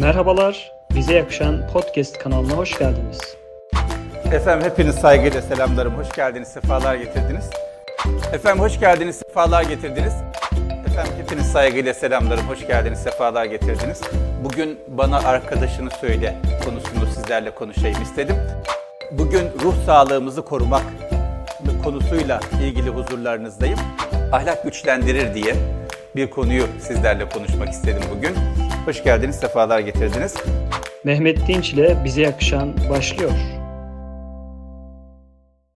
Merhabalar, bize yakışan podcast kanalına hoş geldiniz. Efendim hepiniz saygıyla selamlarım. Hoş geldiniz, sefalar getirdiniz. Efendim hoş geldiniz, sefalar getirdiniz. Efendim hepiniz saygıyla selamlarım. Hoş geldiniz, sefalar getirdiniz. Bugün bana arkadaşını söyle konusunu sizlerle konuşayım istedim. Bugün ruh sağlığımızı korumak konusuyla ilgili huzurlarınızdayım. Ahlak güçlendirir diye bir konuyu sizlerle konuşmak istedim bugün. Hoş geldiniz, sefalar getirdiniz. Mehmet Dinç ile bize yakışan başlıyor.